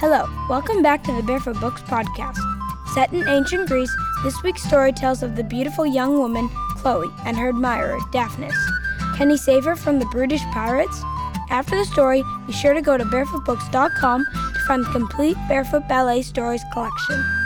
Hello, welcome back to the Barefoot Books podcast. Set in ancient Greece, this week's story tells of the beautiful young woman, Chloe, and her admirer, Daphnis. Can he save her from the brutish pirates? After the story, be sure to go to barefootbooks.com to find the complete Barefoot Ballet Stories collection.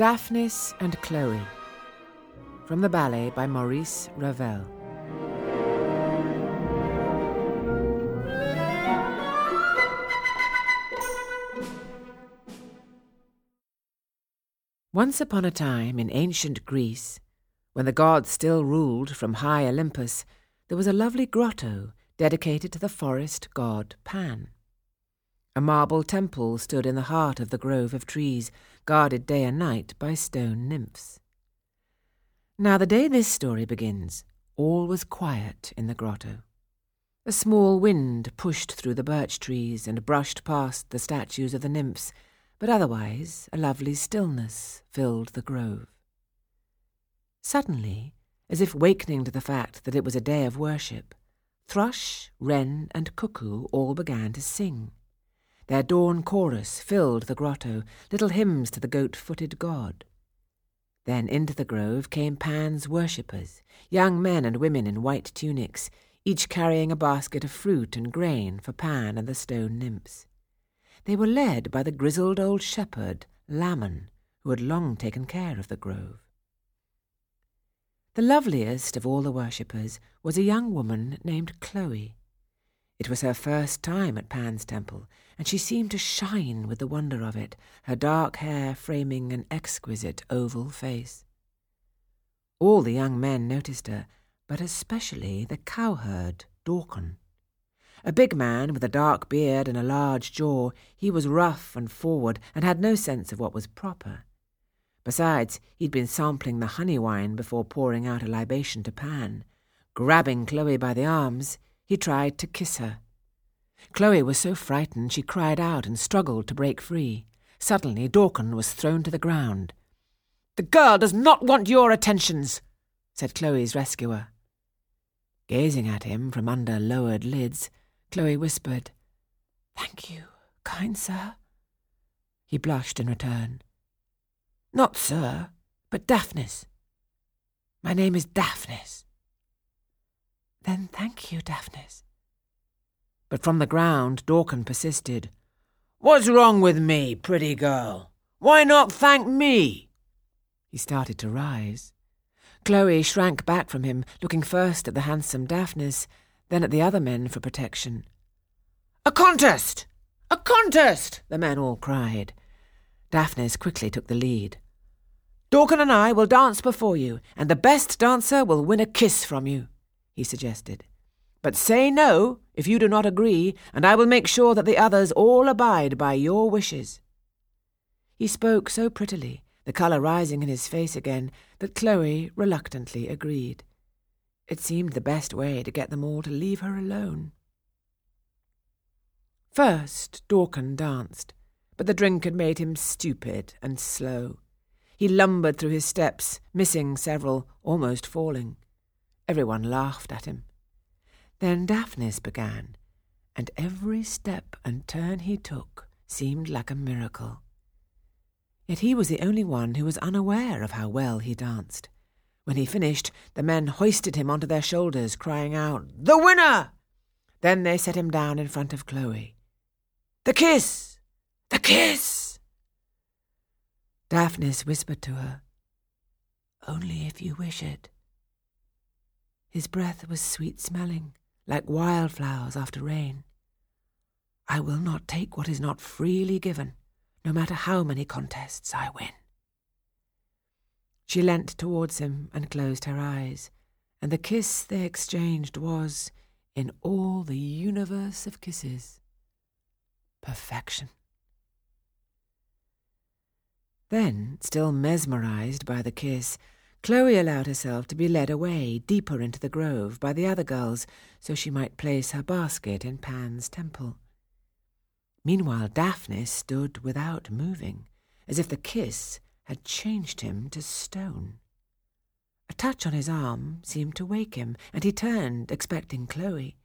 Daphnis and Chloe from the ballet by Maurice Ravel. Once upon a time in ancient Greece, when the gods still ruled from high Olympus, there was a lovely grotto dedicated to the forest god Pan. A marble temple stood in the heart of the grove of trees, guarded day and night by stone nymphs. Now, the day this story begins, all was quiet in the grotto. A small wind pushed through the birch trees and brushed past the statues of the nymphs, but otherwise a lovely stillness filled the grove. Suddenly, as if wakening to the fact that it was a day of worship, thrush, wren, and cuckoo all began to sing. Their dawn chorus filled the grotto, little hymns to the goat footed god. Then into the grove came Pan's worshippers, young men and women in white tunics, each carrying a basket of fruit and grain for Pan and the stone nymphs. They were led by the grizzled old shepherd, Lammon, who had long taken care of the grove. The loveliest of all the worshippers was a young woman named Chloe. It was her first time at Pan's temple, and she seemed to shine with the wonder of it, her dark hair framing an exquisite oval face. All the young men noticed her, but especially the cowherd, Dorcon. A big man with a dark beard and a large jaw, he was rough and forward and had no sense of what was proper. Besides, he'd been sampling the honey wine before pouring out a libation to Pan. Grabbing Chloe by the arms, he tried to kiss her. Chloe was so frightened she cried out and struggled to break free. Suddenly, Dorcon was thrown to the ground. The girl does not want your attentions, said Chloe's rescuer. Gazing at him from under lowered lids, Chloe whispered, Thank you, kind sir. He blushed in return. Not sir, but Daphnis. My name is Daphnis. Then thank you, Daphnis. But from the ground, Dorcon persisted. What's wrong with me, pretty girl? Why not thank me? He started to rise. Chloe shrank back from him, looking first at the handsome Daphnis, then at the other men for protection. A contest! A contest! the men all cried. Daphnis quickly took the lead. Dorcon and I will dance before you, and the best dancer will win a kiss from you he suggested. But say no if you do not agree, and I will make sure that the others all abide by your wishes. He spoke so prettily, the colour rising in his face again, that Chloe reluctantly agreed. It seemed the best way to get them all to leave her alone. First, Dorcon danced, but the drink had made him stupid and slow. He lumbered through his steps, missing several, almost falling. Everyone laughed at him. Then Daphnis began, and every step and turn he took seemed like a miracle. Yet he was the only one who was unaware of how well he danced. When he finished, the men hoisted him onto their shoulders, crying out, The winner! Then they set him down in front of Chloe. The kiss! The kiss! Daphnis whispered to her, Only if you wish it. His breath was sweet smelling, like wildflowers after rain. I will not take what is not freely given, no matter how many contests I win. She leant towards him and closed her eyes, and the kiss they exchanged was, in all the universe of kisses, perfection. Then, still mesmerized by the kiss, Chloe allowed herself to be led away deeper into the grove by the other girls so she might place her basket in Pan's temple. Meanwhile, Daphne stood without moving, as if the kiss had changed him to stone. A touch on his arm seemed to wake him, and he turned, expecting Chloe.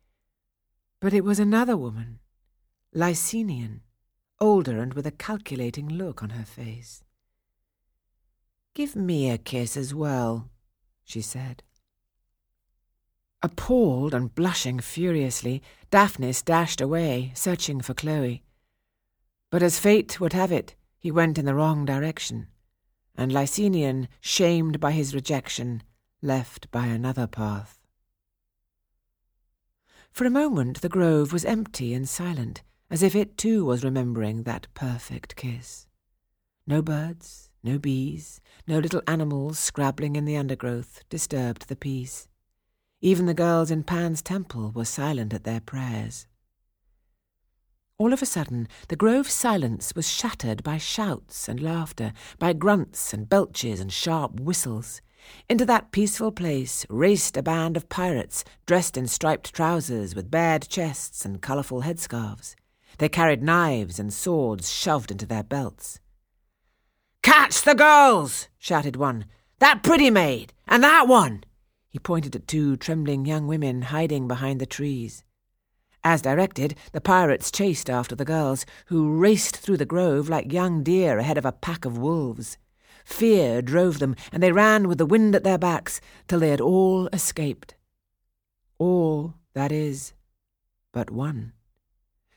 But it was another woman, Lyceion, older and with a calculating look on her face. Give me a kiss as well, she said. Appalled and blushing furiously, Daphnis dashed away, searching for Chloe. But as fate would have it, he went in the wrong direction, and Lyceion, shamed by his rejection, left by another path. For a moment the grove was empty and silent, as if it too was remembering that perfect kiss. No birds, no bees, no little animals scrabbling in the undergrowth disturbed the peace. Even the girls in Pan's temple were silent at their prayers. All of a sudden, the grove's silence was shattered by shouts and laughter, by grunts and belches and sharp whistles. Into that peaceful place raced a band of pirates dressed in striped trousers with bared chests and colourful headscarves. They carried knives and swords shoved into their belts. Catch the girls! shouted one. That pretty maid! And that one! He pointed at two trembling young women hiding behind the trees. As directed, the pirates chased after the girls, who raced through the grove like young deer ahead of a pack of wolves. Fear drove them, and they ran with the wind at their backs till they had all escaped. All, that is, but one.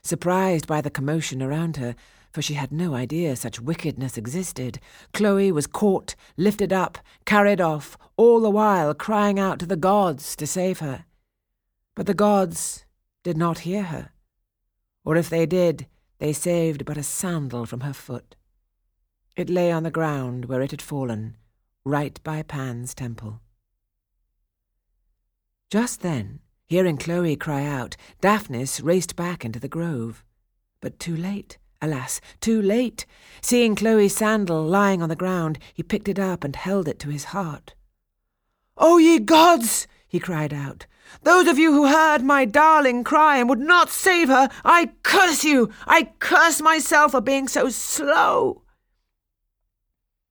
Surprised by the commotion around her, for she had no idea such wickedness existed. Chloe was caught, lifted up, carried off, all the while crying out to the gods to save her. But the gods did not hear her, or if they did, they saved but a sandal from her foot. It lay on the ground where it had fallen, right by Pan's temple. Just then, hearing Chloe cry out, Daphnis raced back into the grove. But too late. Alas, too late! Seeing Chloe's sandal lying on the ground, he picked it up and held it to his heart. O ye gods! he cried out. Those of you who heard my darling cry and would not save her, I curse you! I curse myself for being so slow!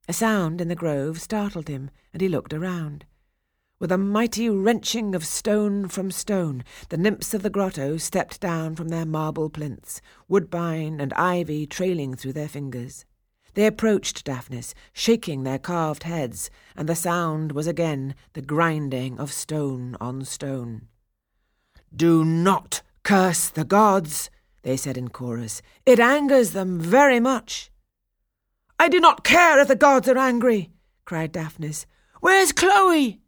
A sound in the grove startled him, and he looked around. With a mighty wrenching of stone from stone, the nymphs of the grotto stepped down from their marble plinths, woodbine and ivy trailing through their fingers. They approached Daphnis, shaking their carved heads, and the sound was again the grinding of stone on stone. Do not curse the gods, they said in chorus. It angers them very much. I do not care if the gods are angry, cried Daphnis. Where's Chloe?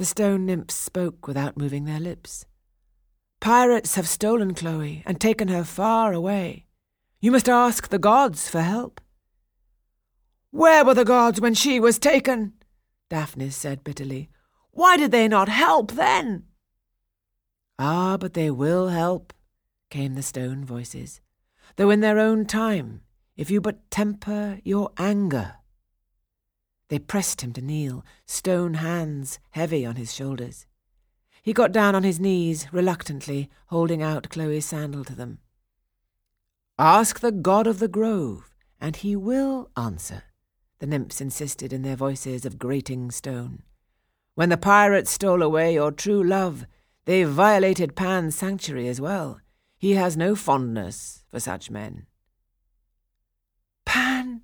The stone nymphs spoke without moving their lips. Pirates have stolen Chloe and taken her far away. You must ask the gods for help. Where were the gods when she was taken? Daphnis said bitterly. Why did they not help then? Ah, but they will help, came the stone voices, though in their own time, if you but temper your anger. They pressed him to kneel, stone hands heavy on his shoulders. He got down on his knees, reluctantly, holding out Chloe's sandal to them. Ask the god of the grove, and he will answer, the nymphs insisted in their voices of grating stone. When the pirates stole away your true love, they violated Pan's sanctuary as well. He has no fondness for such men. Pan,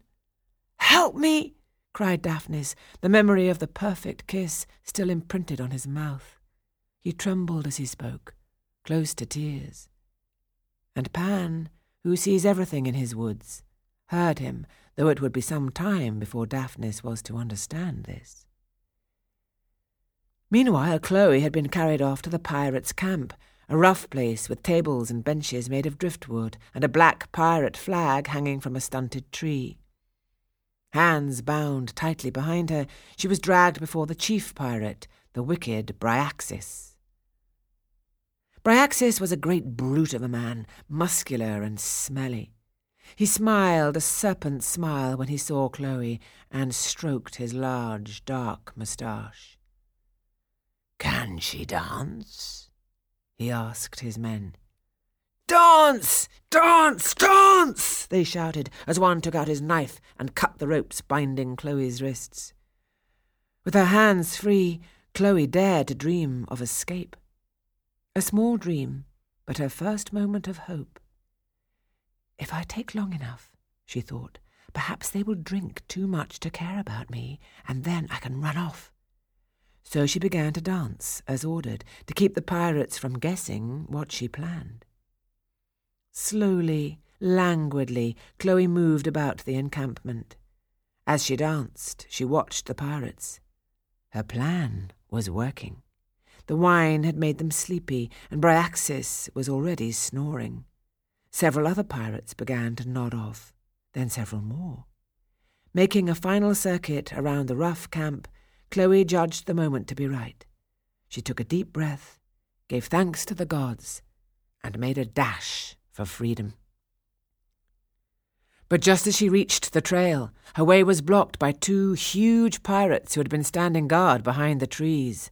help me! Cried Daphnis, the memory of the perfect kiss still imprinted on his mouth. He trembled as he spoke, close to tears. And Pan, who sees everything in his woods, heard him, though it would be some time before Daphnis was to understand this. Meanwhile, Chloe had been carried off to the pirates' camp, a rough place with tables and benches made of driftwood, and a black pirate flag hanging from a stunted tree. Hands bound tightly behind her, she was dragged before the chief pirate, the wicked Bryaxis. Bryaxis was a great brute of a man, muscular and smelly. He smiled a serpent's smile when he saw Chloe and stroked his large, dark moustache. Can she dance? he asked his men. Dance! Dance! Dance! they shouted as one took out his knife and cut the ropes binding Chloe's wrists. With her hands free, Chloe dared to dream of escape. A small dream, but her first moment of hope. If I take long enough, she thought, perhaps they will drink too much to care about me, and then I can run off. So she began to dance, as ordered, to keep the pirates from guessing what she planned. Slowly, languidly, Chloe moved about the encampment. As she danced, she watched the pirates. Her plan was working. The wine had made them sleepy, and Bryaxis was already snoring. Several other pirates began to nod off, then several more. Making a final circuit around the rough camp, Chloe judged the moment to be right. She took a deep breath, gave thanks to the gods, and made a dash for freedom. But just as she reached the trail, her way was blocked by two huge pirates who had been standing guard behind the trees.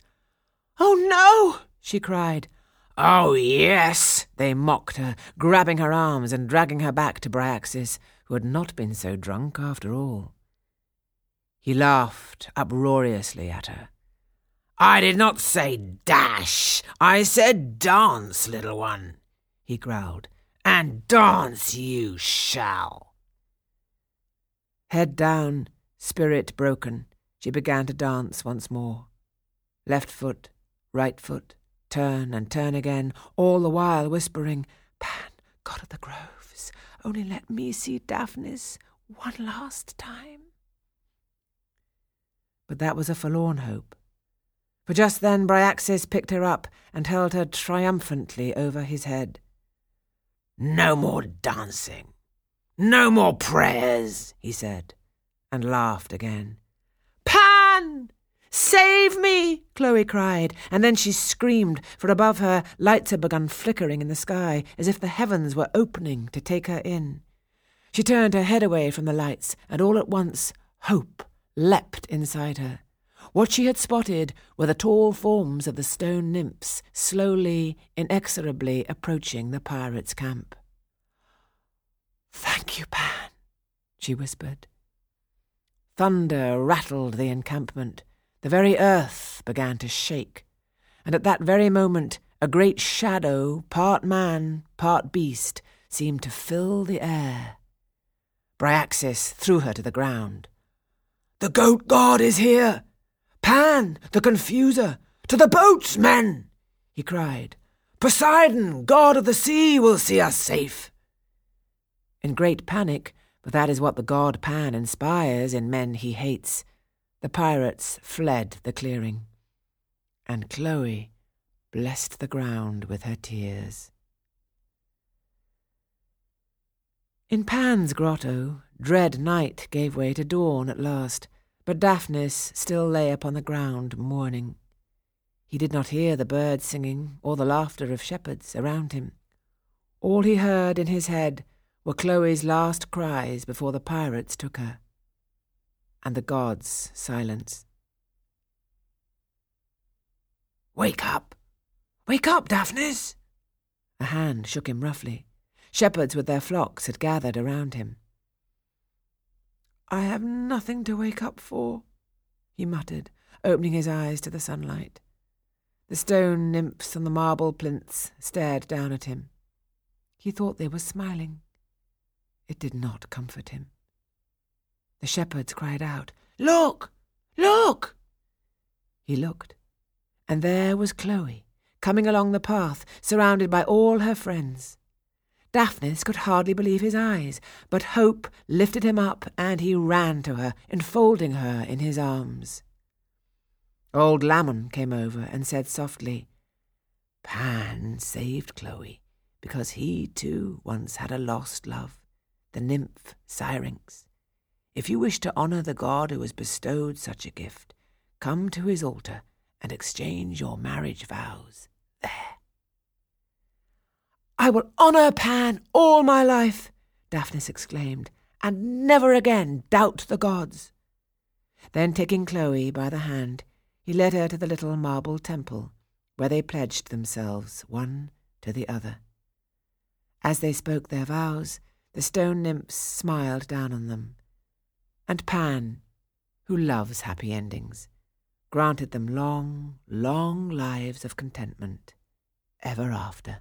Oh no! she cried. Oh yes! They mocked her, grabbing her arms and dragging her back to Bryaxis, who had not been so drunk after all. He laughed uproariously at her. I did not say dash. I said dance, little one, he growled. And dance you shall. Head down, spirit broken, she began to dance once more. Left foot, right foot, turn and turn again, all the while whispering, Pan, God of the Groves, only let me see Daphnis one last time. But that was a forlorn hope. For just then Bryaxis picked her up and held her triumphantly over his head. No more dancing. No more prayers, he said, and laughed again. Pan! Save me! Chloe cried, and then she screamed, for above her lights had begun flickering in the sky, as if the heavens were opening to take her in. She turned her head away from the lights, and all at once hope leapt inside her. What she had spotted were the tall forms of the stone nymphs slowly, inexorably approaching the pirates' camp. Thank you, Pan, she whispered. Thunder rattled the encampment. The very earth began to shake, and at that very moment a great shadow, part man, part beast, seemed to fill the air. Bryaxis threw her to the ground. The goat god is here! Pan, the confuser! To the boats, men! he cried. Poseidon, god of the sea, will see us safe. In great panic, for that is what the god Pan inspires in men he hates, the pirates fled the clearing, and Chloe blessed the ground with her tears. In Pan's grotto, dread night gave way to dawn at last, but Daphnis still lay upon the ground mourning. He did not hear the birds singing or the laughter of shepherds around him. All he heard in his head were Chloe's last cries before the pirates took her and the gods' silence. Wake up! Wake up, Daphnis! A hand shook him roughly. Shepherds with their flocks had gathered around him. I have nothing to wake up for, he muttered, opening his eyes to the sunlight. The stone nymphs on the marble plinths stared down at him. He thought they were smiling. It did not comfort him. The shepherds cried out, Look! Look! He looked, and there was Chloe, coming along the path, surrounded by all her friends. Daphnis could hardly believe his eyes, but hope lifted him up, and he ran to her, enfolding her in his arms. Old Lammon came over and said softly, Pan saved Chloe because he too once had a lost love, the nymph Syrinx. If you wish to honour the god who has bestowed such a gift, come to his altar and exchange your marriage vows. I will honour Pan all my life, Daphnis exclaimed, and never again doubt the gods. Then, taking Chloe by the hand, he led her to the little marble temple, where they pledged themselves one to the other. As they spoke their vows, the stone nymphs smiled down on them, and Pan, who loves happy endings, granted them long, long lives of contentment ever after.